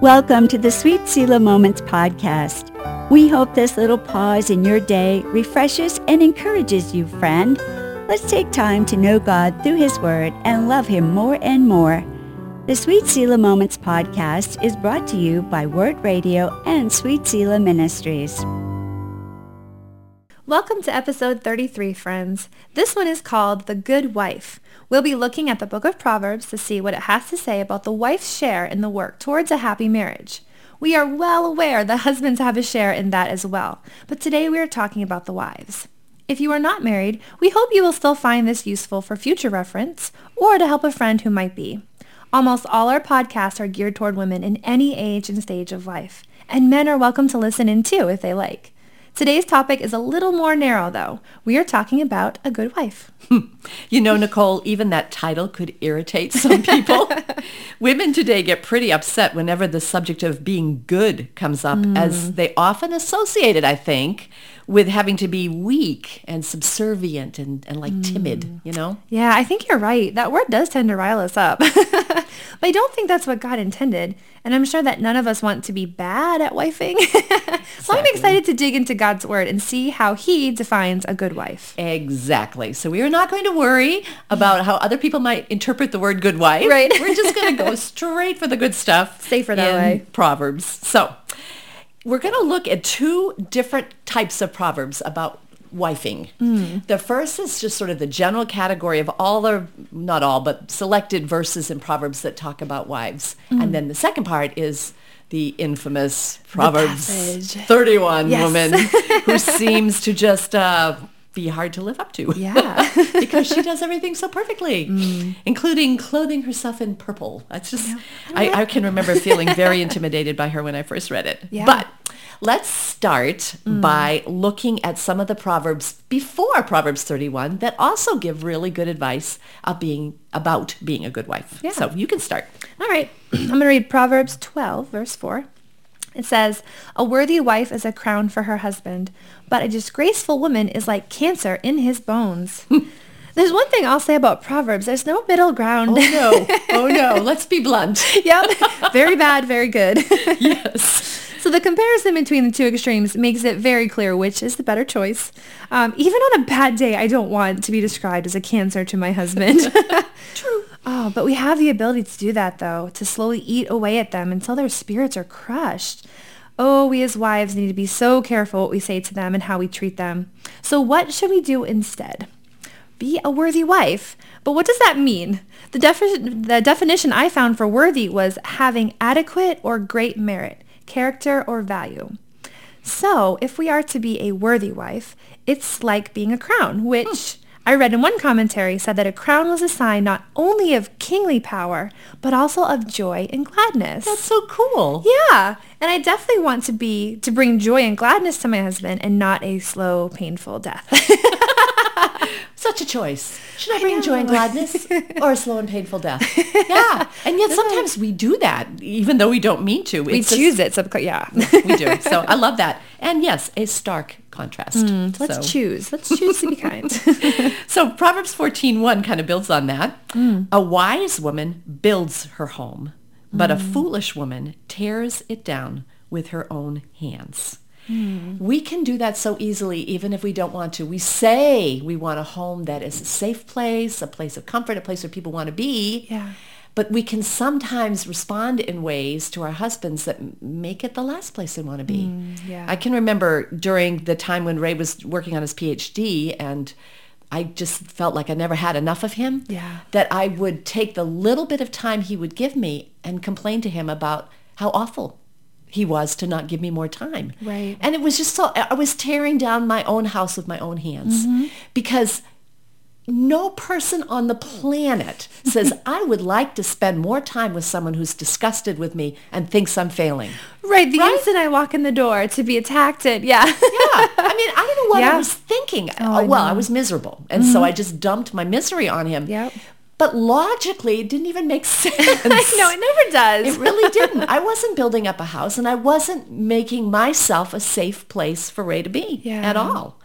Welcome to the Sweet Selah Moments podcast. We hope this little pause in your day refreshes and encourages you, friend. Let's take time to know God through his word and love him more and more. The Sweet Selah Moments podcast is brought to you by Word Radio and Sweet Selah Ministries. Welcome to episode 33, friends. This one is called The Good Wife. We'll be looking at the book of Proverbs to see what it has to say about the wife's share in the work towards a happy marriage. We are well aware that husbands have a share in that as well, but today we are talking about the wives. If you are not married, we hope you will still find this useful for future reference or to help a friend who might be. Almost all our podcasts are geared toward women in any age and stage of life, and men are welcome to listen in too if they like. Today's topic is a little more narrow, though. We are talking about a good wife. You know, Nicole, even that title could irritate some people. Women today get pretty upset whenever the subject of being good comes up, mm. as they often associate it, I think, with having to be weak and subservient and, and like mm. timid, you know? Yeah, I think you're right. That word does tend to rile us up. but I don't think that's what God intended. And I'm sure that none of us want to be bad at wifing. so I'm excited to dig into God's word and see how he defines a good wife. Exactly. So we are not going to worry about how other people might interpret the word good wife. Right. We're just going to go straight for the good stuff. Safer that way. Proverbs. So we're going to look at two different types of proverbs about wifing. Mm. The first is just sort of the general category of all the, not all, but selected verses and Proverbs that talk about wives. Mm. And then the second part is the infamous Proverbs 31 yes. woman who seems to just uh, be hard to live up to. Yeah. because she does everything so perfectly, mm. including clothing herself in purple. That's just, yeah. I, I, can remember feeling very intimidated by her when I first read it. Yeah. But let's start mm. by looking at some of the Proverbs before Proverbs 31 that also give really good advice of being, about being a good wife. Yeah. So you can start. All right. I'm going to read Proverbs 12, verse 4. It says, A worthy wife is a crown for her husband, but a disgraceful woman is like cancer in his bones. There's one thing I'll say about Proverbs. There's no middle ground. Oh, no. Oh, no. Let's be blunt. yep. Very bad, very good. yes. So the comparison between the two extremes makes it very clear which is the better choice. Um, even on a bad day, I don't want to be described as a cancer to my husband. True. Oh, but we have the ability to do that, though, to slowly eat away at them until their spirits are crushed. Oh, we as wives need to be so careful what we say to them and how we treat them. So what should we do instead? Be a worthy wife. But what does that mean? The, defi- the definition I found for worthy was having adequate or great merit, character or value. So if we are to be a worthy wife, it's like being a crown, which hmm. I read in one commentary said that a crown was a sign not only of kingly power, but also of joy and gladness. That's so cool. Yeah. And I definitely want to be, to bring joy and gladness to my husband and not a slow, painful death. Such a choice. Should I bring I joy and gladness or a slow and painful death? Yeah. And yet sometimes we do that, even though we don't mean to. We it's choose just, it. So, yeah. we do. So I love that. And yes, a stark contrast. Mm, let's choose. Let's choose to be kind. so Proverbs 14.1 kind of builds on that. Mm. A wise woman builds her home, but mm. a foolish woman tears it down with her own hands. Mm. We can do that so easily even if we don't want to. We say we want a home that is a safe place, a place of comfort, a place where people want to be. Yeah. But we can sometimes respond in ways to our husbands that make it the last place they want to be. Mm, yeah. I can remember during the time when Ray was working on his PhD and I just felt like I never had enough of him. Yeah. That I would take the little bit of time he would give me and complain to him about how awful he was to not give me more time. Right. And it was just so, I was tearing down my own house with my own hands mm-hmm. because no person on the planet says, I would like to spend more time with someone who's disgusted with me and thinks I'm failing. Right. The right? instant I walk in the door to be attacked, it, yeah. yeah. I mean, I don't know what yeah. I was thinking. Oh, I well, I was miserable. And mm-hmm. so I just dumped my misery on him. Yep. But logically, it didn't even make sense. no, it never does. It really didn't. I wasn't building up a house and I wasn't making myself a safe place for Ray to be yeah. at all.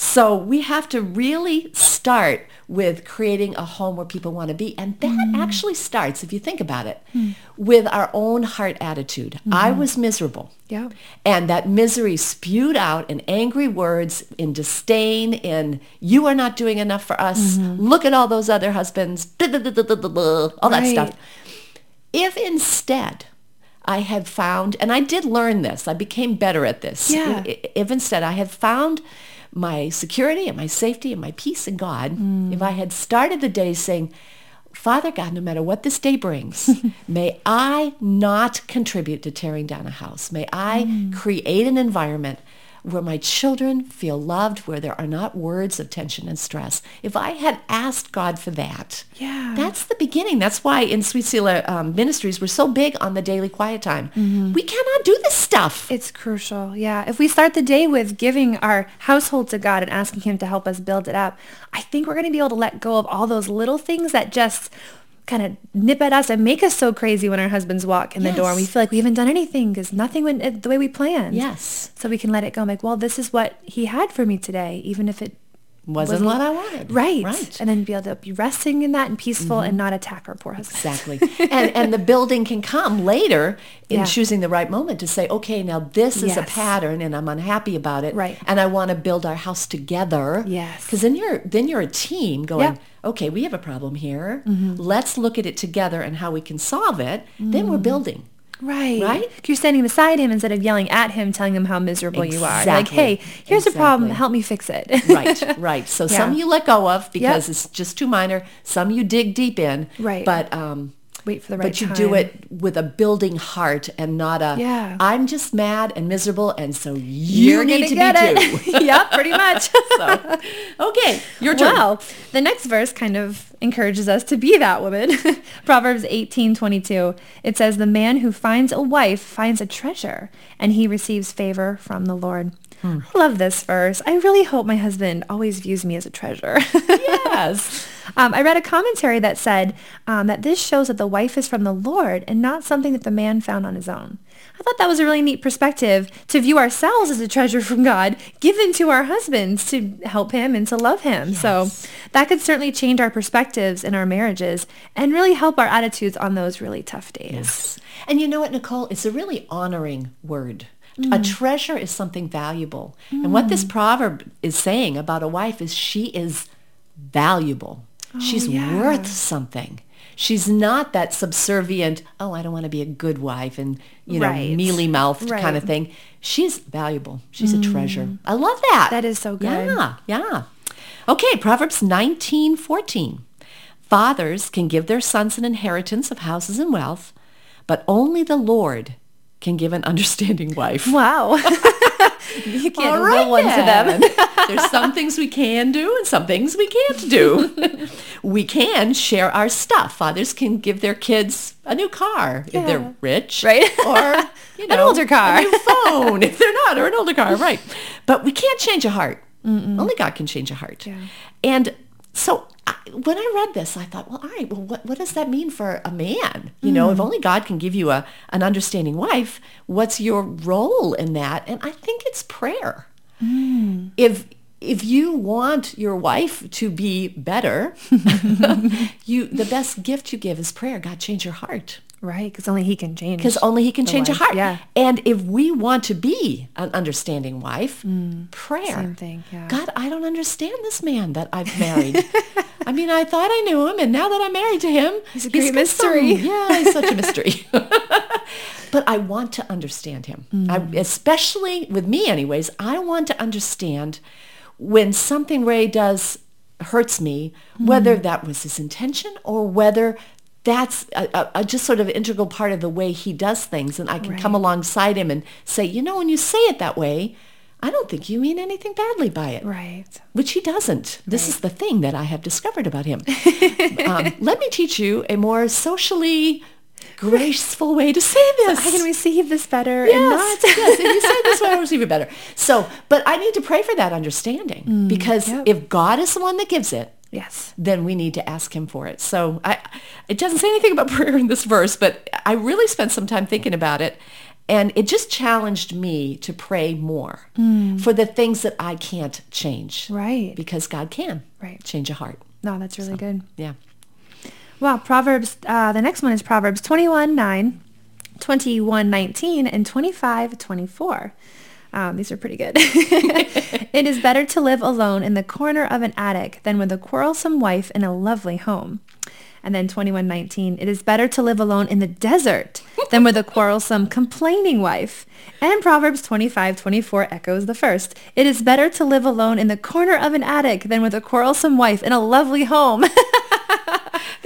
So we have to really start with creating a home where people want to be. And that Mm. actually starts, if you think about it, with our own heart attitude. I Mm-hmm. was miserable. Yeah. And that misery spewed out in angry words, in disdain, in you are not doing enough for us. Mm-hmm. Look at all those other husbands, all that Right. stuff. If instead I had found, and I did learn this, I became better at this. Yeah. I- If instead I had found my security and my safety and my peace in God, Mm. if I had started the day saying, Father God, no matter what this day brings, may I not contribute to tearing down a house. May I Mm. create an environment where my children feel loved, where there are not words of tension and stress. If I had asked God for that, Yeah. that's the beginning. That's why in Sweet Selah um, Ministries, we're so big on the daily quiet time. Mm-hmm. We cannot do this stuff. It's crucial. Yeah. If we start the day with giving our household to God and asking him to help us build it up, I think we're going to be able to let go of all those little things that just kind of nip at us and make us so crazy when our husbands walk in the door and we feel like we haven't done anything because nothing went uh, the way we planned. Yes. So we can let it go. I'm like, well, this is what he had for me today, even if it Wasn't what I wanted. Right. Right. Mm-hmm. And then be able to be resting in that and peaceful and not attack our poor husband. Exactly. and and the building can come later in Yeah. choosing the right moment to say, okay, now this is a pattern and I'm unhappy about it. Right. And I want to build our house together. Yes. Because then you're then you're a team going, Yeah. Mm-hmm. okay, we have a problem here. Let's look at it together and how we can solve it. Then Mm. we're building. Right. Right? You're standing beside him instead of yelling at him, telling him how miserable you are. Like, hey, here's a problem. Help me fix it. right, right. So some you let go of because Yep. it's just too minor. Some you dig deep in. Right. But um, Wait for the right but you time. do it with a building heart and not a Yeah. I'm just mad and miserable and so you You're need gonna get be it. too. yep, pretty much. so, okay, your turn. Well, the next verse kind of encourages us to be that woman. Proverbs 18:22. It says, "The man who finds a wife finds a treasure, and he receives favor from the Lord." Hmm. I love this verse. I really hope my husband always views me as a treasure. Yes. Um, I read a commentary that said um, that this shows that the wife is from the Lord and not something that the man found on his own. I thought that was a really neat perspective to view ourselves as a treasure from God given to our husbands to help him and to love him. So that could certainly change our perspectives in our marriages and really help our attitudes on those really tough days. Yes. And you know what, Nicole? It's a really honoring word. Mm. A treasure is something valuable. And what this proverb is saying about a wife is she is valuable. She's Oh, yeah. worth something. She's not that subservient, oh, I don't want to be a good wife and, you know, Right. mealy-mouthed kind of thing. She's valuable. She's a treasure. I love that. That is so good. Yeah, yeah. Okay, Proverbs 19, 14. Fathers can give their sons an inheritance of houses and wealth, but only the Lord can give an understanding wife. Wow. you can't All right one to them. There's some things we can do and some things we can't do. we can share our stuff. Fathers can give their kids a new car if they're rich. Right. Or, you An older car. A new phone if they're not, or an older car, right. But we can't change a heart. Only God can change a heart. Yeah. And so I, when I read this, I thought, well, all right, well, what, what does that mean for a man? You know, Mm. if only God can give you a, an understanding wife, what's your role in that? And I think it's prayer. Mm. If if you want your wife to be better, you the best gift you give is prayer. God, change your heart. Right, because only he can change. Because only he can change a heart. yeah. And if we want to be an understanding wife, prayer. Mm. same thing, yeah. God, I don't understand this man that I've married. I mean, I thought I knew him, and now that I'm married to him, He's a great some- mystery. yeah, he's such a mystery. but I want to understand him. I, Mm. especially with me, anyways. I want to understand when something Ray does hurts me, whether Mm. that was his intention or whether that's a, a, a just sort of integral part of the way he does things. And I can come alongside him and say, you know, when you say it that way, I don't think you mean anything badly by it. Right. Which he doesn't. This is the thing that I have discovered about him. um, let me teach you a more socially graceful way to say this. I can receive this better Yes, and not. yes. If you say this way, I will receive it better. So, but I need to pray for that understanding because yep. if God is the one that gives it, yes. then we need to ask him for it. So I, it doesn't say anything about prayer in this verse, but I really spent some time thinking about it. And it just challenged me to pray more for the things that I can't change. Right. Because God can Right. change a heart. No, that's really good. Yeah. Well, Proverbs, uh, the next one is Proverbs 21, 9, 21, 19, and 25, 24. Um, these are pretty good. it is better to live alone in the corner of an attic than with a quarrelsome wife in a lovely home. And then 2119, it is better to live alone in the desert than with a quarrelsome, complaining wife. And Proverbs 25:24 echoes the first. It is better to live alone in the corner of an attic than with a quarrelsome wife in a lovely home.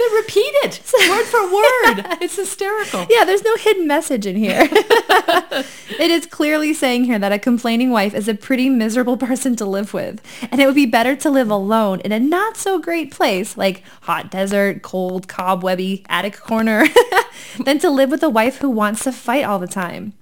They repeat it word for word. It's hysterical. Yeah, there's no hidden message in here. it is clearly saying here that a complaining wife is a pretty miserable person to live with. And it would be better to live alone in a not so great place like hot desert, cold, cobwebby, attic corner than to live with a wife who wants to fight all the time.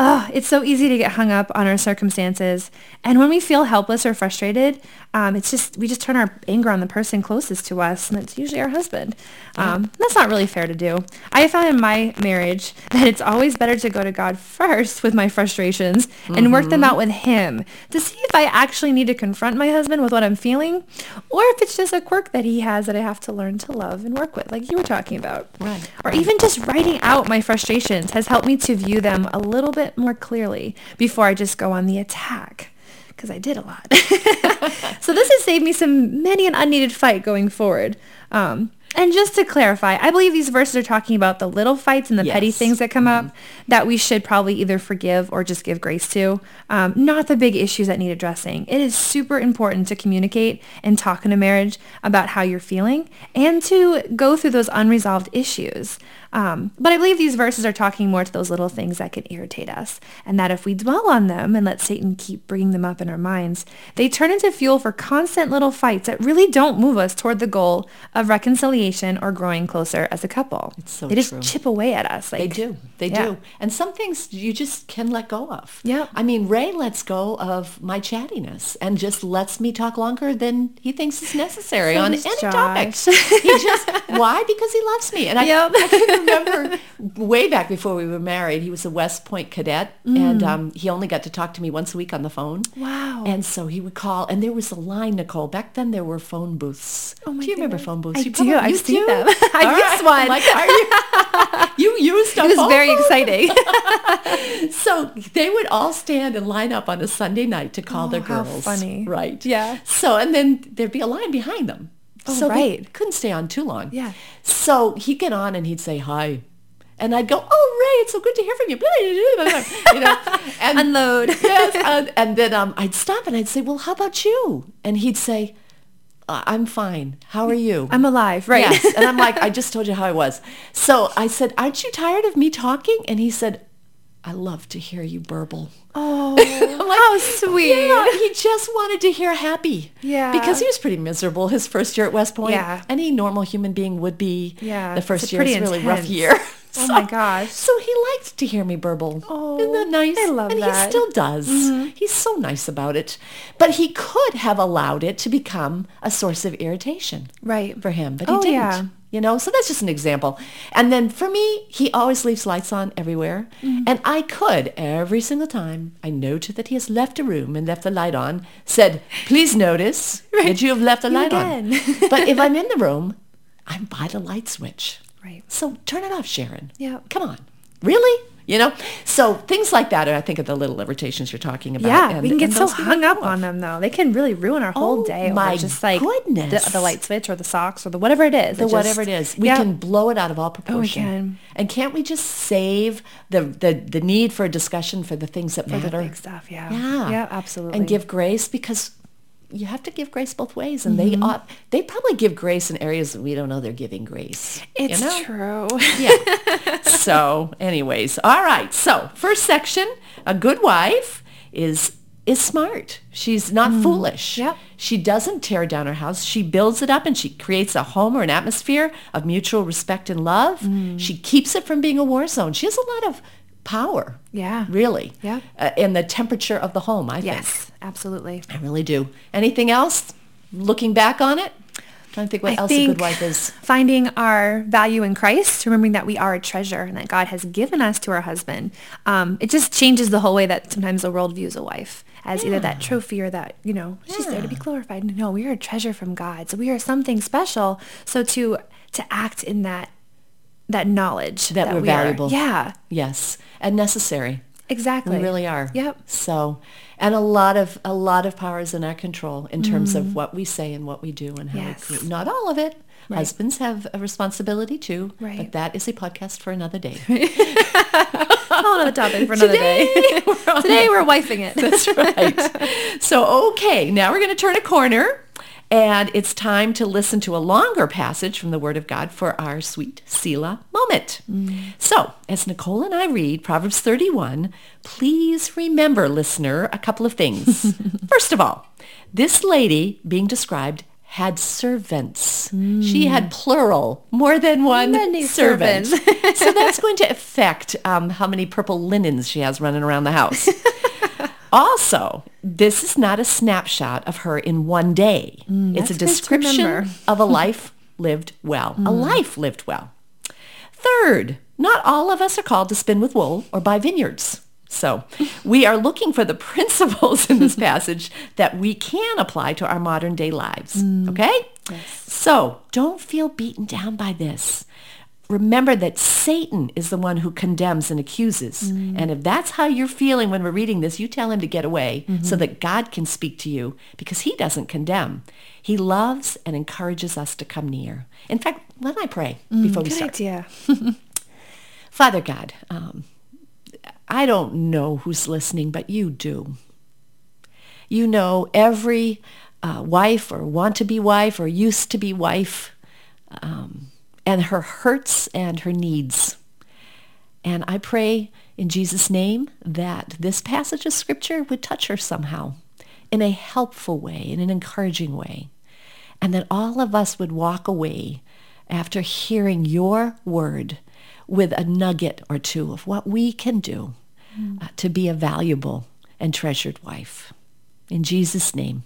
Ugh, it's so easy to get hung up on our circumstances. And when we feel helpless or frustrated, um, it's just, we just turn our anger on the person closest to us, and it's usually our husband. Um, that's not really fair to do. I found in my marriage that it's always better to go to God first with my frustrations and work them out with him to see if I actually need to confront my husband with what I'm feeling or if it's just a quirk that he has that I have to learn to love and work with, like you were talking about. Right. Or even just writing out my frustrations has helped me to view them a little bit more clearly before I just go on the attack. Because I did a lot. so this has saved me some many an unneeded fight going forward. Um, and just to clarify, I believe these verses are talking about the little fights and the petty things that come up that we should probably either forgive or just give grace to, um, not the big issues that need addressing. It is super important to communicate and talk in a marriage about how you're feeling and to go through those unresolved issues. Um, but I believe these verses are talking more to those little things that can irritate us, and that if we dwell on them and let Satan keep bringing them up in our minds, they turn into fuel for constant little fights that really don't move us toward the goal of reconciliation or growing closer as a couple. It's so they just true. chip away at us. Like, They do. They Yeah. do. And some things you just can let go of. Yeah. I mean, Ray lets go of my chattiness and just lets me talk longer than he thinks is necessary on any Josh. topic. He just, why? Because he loves me. And I, Yep. I remember way back before we were married, he was a West Point cadet and um, he only got to talk to me once a week on the phone. Mm. Wow. And so he would call and there was a line, Nicole. Back then there were phone booths. Oh my do you remember phone booths? I You do. I've seen do? them. I All used right. one. Like, are you, you used a it was phone very booth? exciting. So they would all stand and line up on a Sunday night to call Oh, their girls. funny. Right. Yeah. So, and then there'd be a line behind them. Oh, so right. couldn't stay on too long. Yeah. So he'd get on and he'd say hi. And I'd go, oh, Ray, it's so good to hear from you. You know, and Unload. yes, and, and then um, I'd stop and I'd say, well, how about you? And he'd say, "Uh, I'm fine. How are you? I'm alive, right? Yes. And I'm like, I just told you how I was. So I said, aren't you tired of me talking? And he said, I love to hear you burble. oh, like, how sweet. Yeah, he just wanted to hear happy. Yeah. Because he was pretty miserable his first year at West Point. Yeah. Any normal human being would be. Yeah, The first year is a really rough year. Oh my gosh. So he liked to hear me burble. Oh, Isn't that nice? I love and that. Mm-hmm. he still does. He's so nice about it. But he could have allowed it to become a source of irritation Right. for him, but he Oh, didn't. yeah. You know, so that's just an example. And then for me, he always leaves lights on everywhere. Mm-hmm. And I could, every single time I noted that he has left a room and left the light on, said, please notice that you have left the You light again. on. but if I'm in the room, I'm by the light switch. Right. So turn it off, Sharon. Yeah. Come on. Really? You know? So things like that are, I think, of the little irritations you're talking about. Yeah, And- we can get so hung up on them though. They can really ruin our whole Oh, day. my just like goodness. The, the light switch or the socks or the whatever it is. the It whatever just- it is. We yeah. can blow it out of all oh, proportion. Oh, can. And can't we just save the, the, the need for a discussion for the things that for the matter? big stuff. Yeah. Yeah. Yeah. Absolutely. And give grace because you have to give grace both ways. And Mm-hmm. they ought, they probably give grace in areas that we don't know they're giving grace. you It's know? true. Yeah. so anyways, all right. So first section, a good wife is is smart. She's not foolish. Yep. She doesn't tear down her house. She builds it up and she creates a home or an atmosphere of mutual respect and love. She keeps it from being a war zone. She has a lot of power. Yeah. Really. Yeah. Uh, in the temperature of the home, I think. yes. Absolutely. I really do. Anything else? Looking back on it? i trying to think what I else a good wife is. Finding our value in Christ, remembering that we are a treasure and that God has given us to our husband. Um, it just changes the whole way that sometimes the world views a wife as either that trophy or that, you know, she's there to be glorified. No, we are a treasure from God. So we are something special. So to to act in that that knowledge That we're we are- valuable. yeah, Yes, and necessary. exactly. We really are. Yep. So, and a lot of a lot of power is in our control in terms of what we say and what we do and how Mm. Yes. we create. Not all of it. Husbands have a responsibility too, Right. but that is a podcast for another day. Another topic for another day. Today we're wifing it. That's right. So, okay, now we're going to turn a corner. And it's time to listen to a longer passage from the Word of God for our sweet Selah moment. So, as Nicole and I read Proverbs 31, please remember, listener, a couple of things. First of all, this lady being described had servants. She had plural, more than one Many servant. servants. so that's going to affect um, how many purple linens she has running around the house. Also, this is not a snapshot of her in one day. it's a Mm, good to description of a life lived well. A Mm. life lived well. Third, not all of us are called to spin with wool or buy vineyards. So we are looking for the principles in this passage that we can apply to our modern day lives. Mm. Okay? So don't feel beaten down by this. Remember that Satan is the one who condemns and accuses. And if that's how you're feeling when we're reading this, you tell him to get away so that God can speak to you because he doesn't condemn. He loves and encourages us to come near. In fact, why don't I pray before we Good start? idea. Father God, um, I don't know who's listening, but you do. You know every uh, wife or want to be wife or used to be wife um, and her hurts and her needs. And I pray in Jesus' name that this passage of scripture would touch her somehow in a helpful way, in an encouraging way, and that all of us would walk away after hearing your word with a nugget or two of what we can do uh, to be a valuable and treasured wife. In Jesus' name,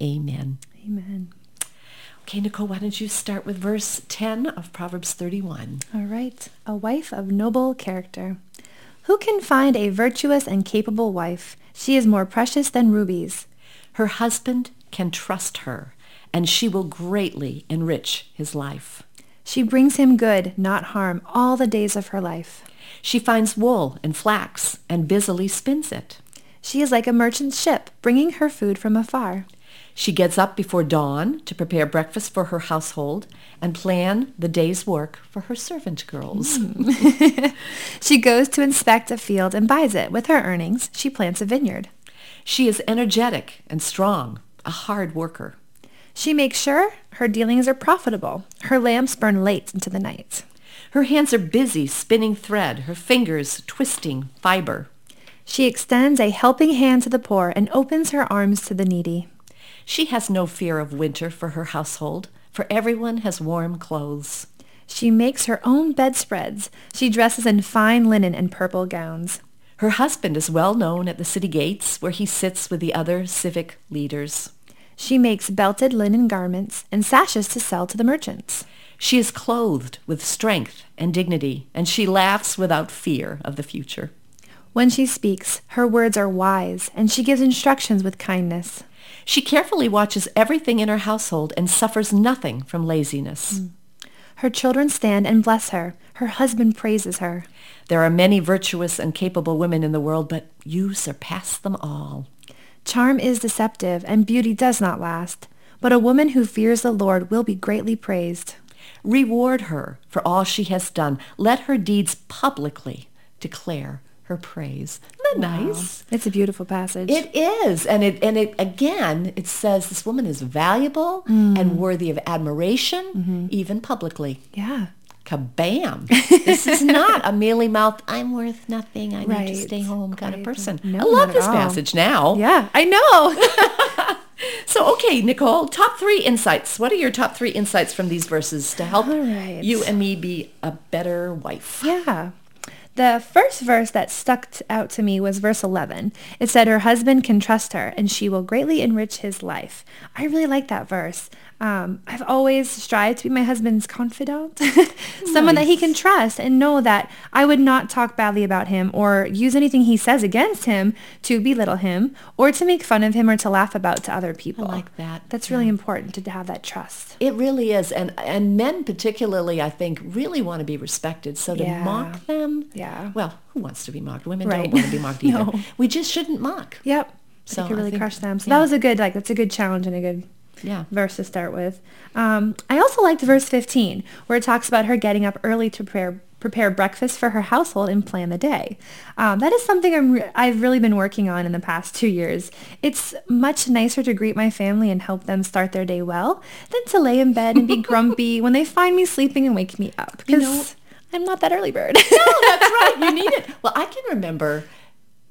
amen. Amen. Okay, Nicole, why don't you start with verse 10 of Proverbs 31? All right. A wife of noble character. Who can find a virtuous and capable wife? She is more precious than rubies. Her husband can trust her, and she will greatly enrich his life. She brings him good, not harm, all the days of her life. She finds wool and flax and busily spins it. She is like a merchant ship, bringing her food from afar. She gets up before dawn to prepare breakfast for her household and plan the day's work for her servant girls. She goes to inspect a field and buys it. With her earnings, she plants a vineyard. She is energetic and strong, a hard worker. She makes sure her dealings are profitable. Her lamps burn late into the night. Her hands are busy spinning thread, her fingers twisting fiber. She extends a helping hand to the poor and opens her arms to the needy. She has no fear of winter for her household, for everyone has warm clothes. She makes her own bedspreads. She dresses in fine linen and purple gowns. Her husband is well known at the city gates where he sits with the other civic leaders. She makes belted linen garments and sashes to sell to the merchants. She is clothed with strength and dignity, and she laughs without fear of the future. When she speaks, her words are wise, and she gives instructions with kindness. She carefully watches everything in her household and suffers nothing from laziness. Hmm. Her children stand and bless her. Her husband praises her. There are many virtuous and capable women in the world, but you surpass them all. Charm is deceptive, and beauty does not last. But a woman who fears the Lord will be greatly praised. Reward her for all she has done. Let her deeds publicly declare her praise. Isn't that nice? It's a beautiful passage. It is, and it and it again. It says this woman is valuable mm. and worthy of admiration, mm-hmm. even publicly. yeah. Kabam! this is not a mealy mouth. I'm worth nothing. I need to stay home kind of person. No, I love this all. passage now. Yeah, I know. So okay, Nicole, top three insights. What are your top three insights from these verses to help right. you and me be a better wife? yeah. The first verse that stuck out to me was verse 11. It said her husband can trust her and she will greatly enrich his life. I really like that verse. Um, I've always strived to be my husband's confidant, someone that he can trust and know that I would not talk badly about him or use anything he says against him to belittle him or to make fun of him or to laugh about to other people. like that. That's really important to have that trust. It really is. And and men particularly, I think, really want to be respected. So to Yeah. mock them, Yeah. well, who wants to be mocked? Women Right. don't want to be mocked either. No. We just shouldn't mock. Yep. So it could really crush them. So yeah. that was a good, like, that's a good challenge and a good Yeah. verse to start with. Um, I also liked verse 15, where it talks about her getting up early to prepare prepare breakfast for her household and plan the day. Um, that is something I'm re- I've really been working on in the past two years. It's much nicer to greet my family and help them start their day well than to lay in bed and be grumpy when they find me sleeping and wake me up. You Because know- I'm not that early bird. Oh, that's right. You need it. Well, I can remember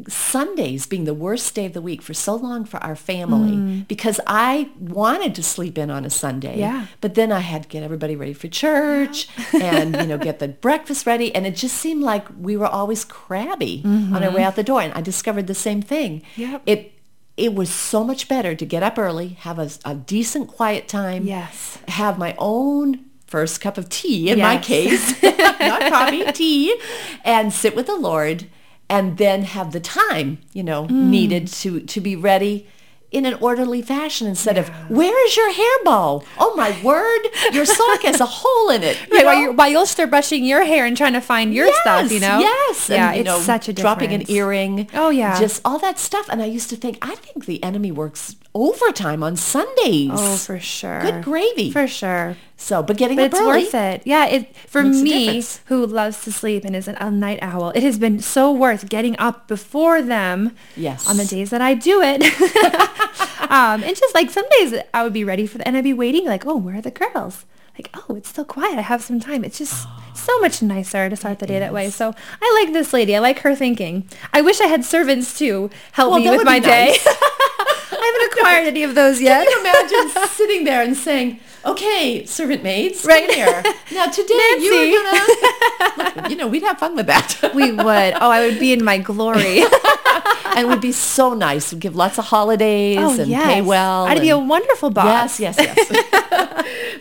Sundays being the worst day of the week for so long for our family mm. because I wanted to sleep in on a Sunday. Yeah. But then I had to get everybody ready for church and, you know, get the breakfast ready. And it just seemed like we were always crabby on our mm-hmm. way out the door. And I discovered the same thing. Yep. It, it was so much better to get up early, have a, a decent quiet time. Yes. Have my own first cup of tea in my case, not coffee, tea, and sit with the Lord and then have the time, you know, Mm. needed to, to be ready in an orderly fashion instead of, where is your hair bow? Oh my word, your sock has a hole in it. you Right, while, you're, while you'll start brushing your hair and trying to find your stuff, you know? Yes. Yeah, and, it's know, such a dropping an earring. Oh, yeah. Just all that stuff. And I used to think, I think the enemy works overtime on Sundays. Oh, for sure. Good gravy. For sure. So, but getting But it's early. worth it. Yeah, it for me who loves to sleep and is an, a night owl, it has been so worth getting up before them. Yes. On the days that I do it. um, and just like some days I would be ready for the, and I'd be waiting like, oh, where are the girls? Like, oh, it's still quiet. I have some time. It's just so much nicer to start the day that way. So I like this lady. I like her thinking. I wish I had servants too help Well, me with my be day. nice. I haven't acquired any of those yet. Can you imagine sitting there and saying, "Okay, servant maids, Right. here. Now today you are gonna, you know, we'd have fun with that. we would. Oh, I would be in my glory. and it would be so nice. We'd give lots of holidays Oh, and yes. pay well. I'd be a wonderful boss. Yes, yes, yes.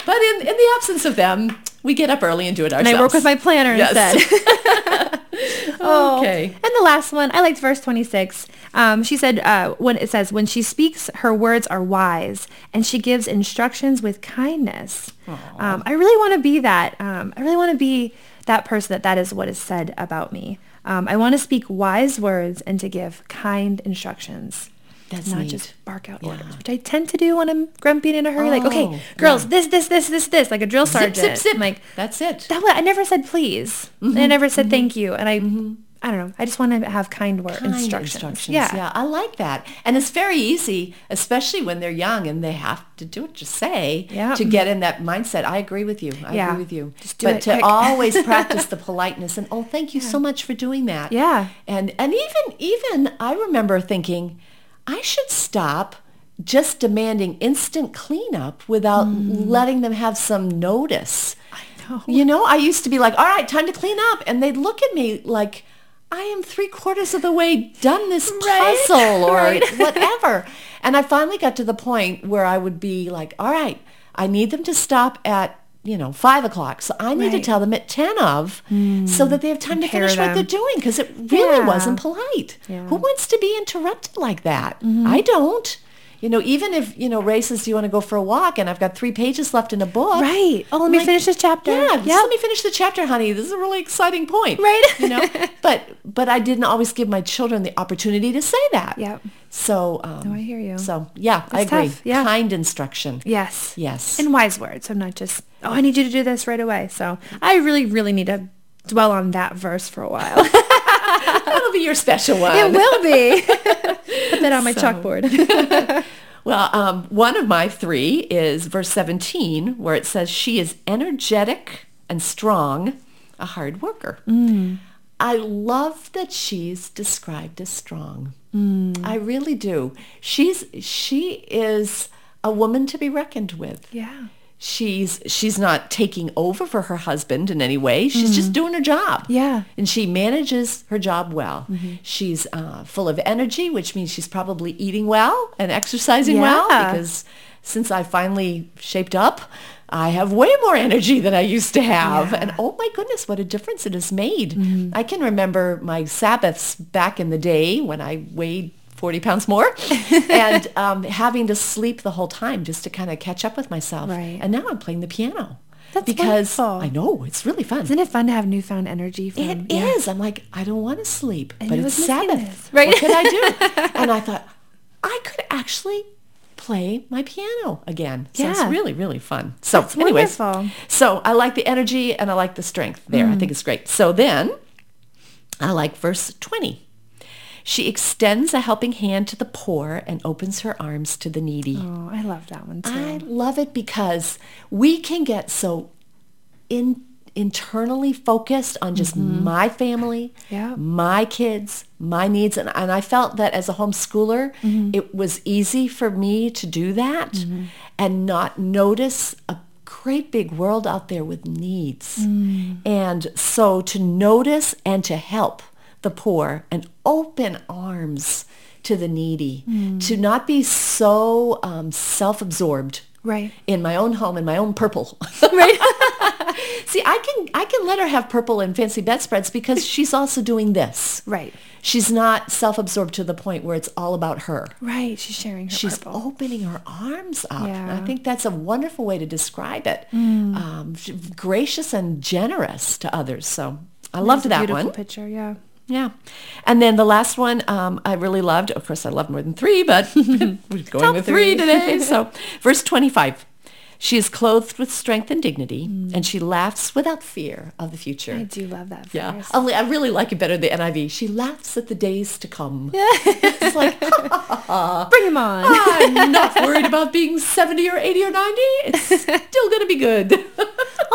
but in, in the absence of them, we get up early and do it ourselves. And. I work with my planner Yes. instead. oh. Okay. And the last one, I liked verse 26. Um, she said, uh, when it says, when she speaks, her words are wise, and she gives instructions with kindness. Um, I really want to be that. Um, I really want to be that person that that is what is said about me. Um, I want to speak wise words and to give kind instructions. That's not neat. just bark out orders, which I tend to do when I'm grumpy and in a hurry. like, Oh, okay, girls, this, this, this, this, this, like a drill sergeant. zip, zip. I'm like, That's it. that way, I never said please. Mm-hmm. And I never said thank you. And I, I don't know. I just want to have kind word Kind instructions. Yeah. yeah, I like that. And it's very easy, especially when they're young and they have to do what you say Yeah. to get in that mindset. I agree with you. I Yeah. agree with you. Just do but it to quick. always practice the politeness and oh, thank you so much for doing that. Yeah. And and even even I remember thinking I should stop just demanding instant cleanup without hmm. letting them have some notice. I know. You know, I used to be like, all right, time to clean up. And they'd look at me like, I am three quarters of the way done this Right, puzzle or right. whatever. And I finally got to the point where I would be like, all right, I need them to stop at, you know, five o'clock. So I need to Right. Hmm. tell them at 10 of so that they have time to Prepare finish what they're doing because it really Yeah. wasn't polite. Yeah. Mm-hmm. Who wants to be interrupted like that? I don't. You know, even if, you know, Ray says, do you want to go for a walk? And I've got three pages left in a book. Right. Oh, let me Like, finish this chapter. Yeah, just Yep. let me finish the chapter, honey. This is a really exciting point. Right. You know, but but I didn't always give my children the opportunity to say that. Yep. So. Um, No, I hear you. So yeah, I agree. tough, yeah. Kind instruction. Yes. Yes. And wise words. I'm not just, oh, I need you to do this right away. So I really, really need to dwell on that verse for a while. That'll be your special one. it will be. Put that on my So- chalkboard. Well, um, one of my three is verse 17, where it says, she is energetic and strong, a hard worker. Mm. I love that she's described as strong. Mm. I really do. She's she is a woman to be reckoned with. yeah. She's she's not taking over for her husband in any way. She's just mm-hmm. doing her job. Yeah. And she manages her job well. Mm-hmm. She's uh, full of energy, which means she's probably eating well and exercising well because since I finally shaped up, I have way more energy than I used to have. Yeah. And oh my goodness, what a difference it has made. Mm-hmm. I can remember my Sabbaths back in the day when I weighed 40 pounds more and um, having to sleep the whole time just to kind of catch up with myself. Right. And now I'm playing the piano. That's because wonderful. I know it's really fun. Isn't it fun to have newfound energy? From, It is. I'm like, I don't want to sleep, I but it's Sabbath. right? What could I do? and I thought, I could actually play my piano again. So it's really, really fun. So That's anyways, wonderful. so I like the energy and I like the strength there. I think it's great. So then I like verse 20. She extends a helping hand to the poor and opens her arms to the needy. Oh, I love that one too. I love it because we can get so in internally focused on just mm-hmm. my family, Yeah. my kids, my needs. And, and I felt that as a homeschooler, mm-hmm. it was easy for me to do that mm-hmm. and not notice a great big world out there with needs. Mm. And so to notice and to help the poor and open arms to the needy, to not be so um, self-absorbed Right. in my own home in my own purple. Right. See, I can I can let her have purple and fancy bedspreads because she's also doing this. right. She's not self-absorbed to the point where it's all about her. Right. She's sharing her She's purple. opening her arms up. And I Mm. think that's a wonderful way to describe it. Um, gracious and generous to others. So I loved that beautiful one. picture. Yeah. Yeah. And then the last one um, I really loved. Of course, I love more than three, but we're going Top with three three. today. So verse 25. She is clothed with strength and dignity, and she laughs without fear of the future. I do love that verse. Yeah, Only I really like it better the NIV. She laughs at the days to come. it's like Bring him on. I'm not worried about being 70 or 80 or 90. It's still going to be good.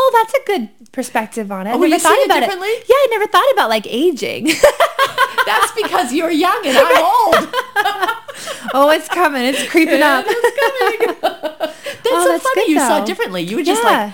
Oh, that's a good perspective on it. I Oh, were never you thought seeing it about differently? Yeah, I never thought about like aging. That's because you're young and I'm old. oh, it's coming. It's creeping up. That's Oh, so that's funny. good, you saw it differently. You were just Yeah. like,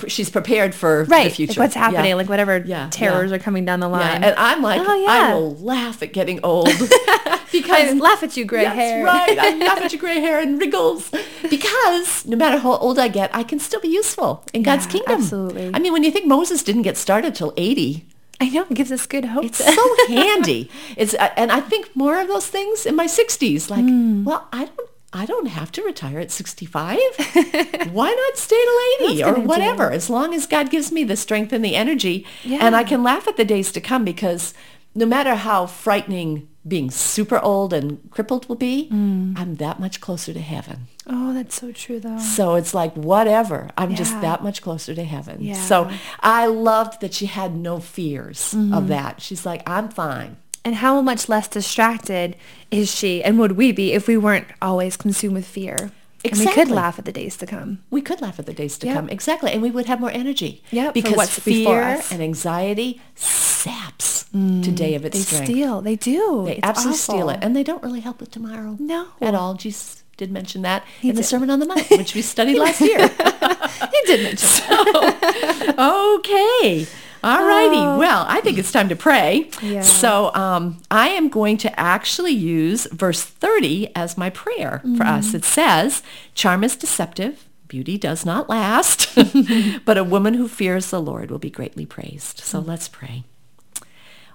we're she's prepared for Right. the Like future. what's happening, Yeah. like whatever Yeah, terrors are coming down the Yeah, line. and I'm like, Oh, I will laugh at getting old I because laugh at you, gray That's hair. right. I laugh at your gray hair and wrinkles because no matter how old I get, I can still be useful in God's kingdom. absolutely. I mean, when you think Moses didn't get started till 80, I know. It gives us good hope. it's so handy. It's uh, and I think more of those things in my 60s. Like, Hmm. well, I don't. I don't have to retire at 65. Why not stay till 80 or whatever? As long as God gives me the strength and the energy. Yeah. And I can laugh at the days to come because no matter how frightening being super old and crippled will be, Hmm. I'm that much closer to heaven. oh, that's so true, though. So it's like, whatever. I'm just that much closer to heaven. Yeah. So I loved that she had no fears Mm-hmm. of that. She's like, I'm fine. And how much less distracted is she, and would we be if we weren't always consumed with fear? And we could laugh at the days to come. We could laugh at the days to Yep. come. Exactly. And we would have more energy. Yeah. Because what's fear and anxiety saps mm, today of its They strength. steal. They do. They It's absolutely steal it. And they don't really help with tomorrow. No. At all. Jesus did mention that He in the. Sermon on the Mount, which we studied last year. He did mention that. okay. All righty. Well, I think it's time to pray. Yeah. So um, I am going to actually use verse 30 as my prayer for us. It says, charm is deceptive. Beauty does not last, but a woman who fears the Lord will be greatly praised. So let's pray.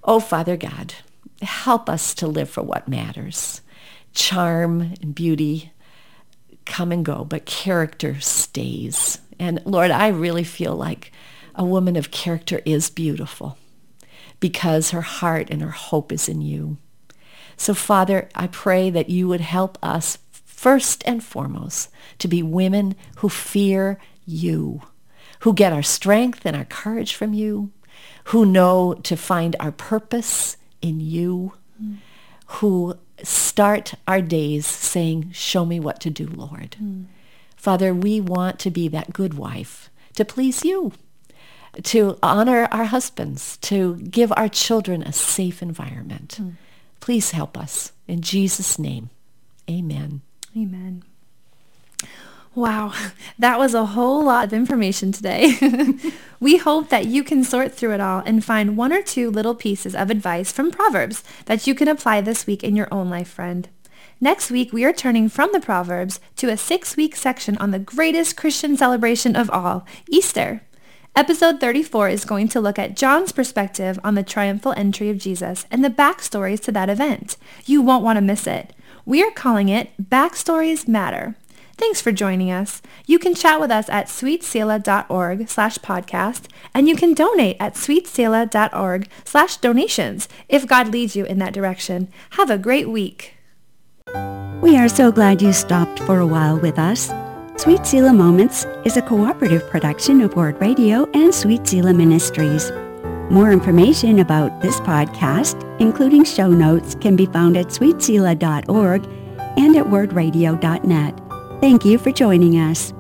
Oh, Father God, help us to live for what matters. Charm and beauty come and go, but character stays. And Lord, I really feel like a woman of character is beautiful because her heart and her hope is in you. So Father, I pray that you would help us first and foremost to be women who fear you, who get our strength and our courage from you, who know to find our purpose in you, who start our days saying, show me what to do, Lord. Hmm. Father, we want to be that good wife to please you, to honor our husbands, to give our children a safe environment. Hmm. Please help us. In Jesus' name, amen. Amen. Wow, that was a whole lot of information today. we hope that you can sort through it all and find one or two little pieces of advice from Proverbs that you can apply this week in your own life, friend. Next week, we are turning from the Proverbs to a six-week section on the greatest Christian celebration of all, Easter. Episode 34 is going to look at John's perspective on the triumphal entry of Jesus and the backstories to that event. You won't want to miss it. We are calling it Backstories Matter. Thanks for joining us. You can chat with us at sweetselah.org slash podcast, and you can donate at sweetselah.org slash donations if God leads you in that direction. Have a great week. We are so glad you stopped for a while with us. Sweet Selah Moments is a cooperative production of Word Radio and Sweet Selah Ministries. More information about this podcast, including show notes, can be found at sweetselah.org and at wordradio.net. Thank you for joining us.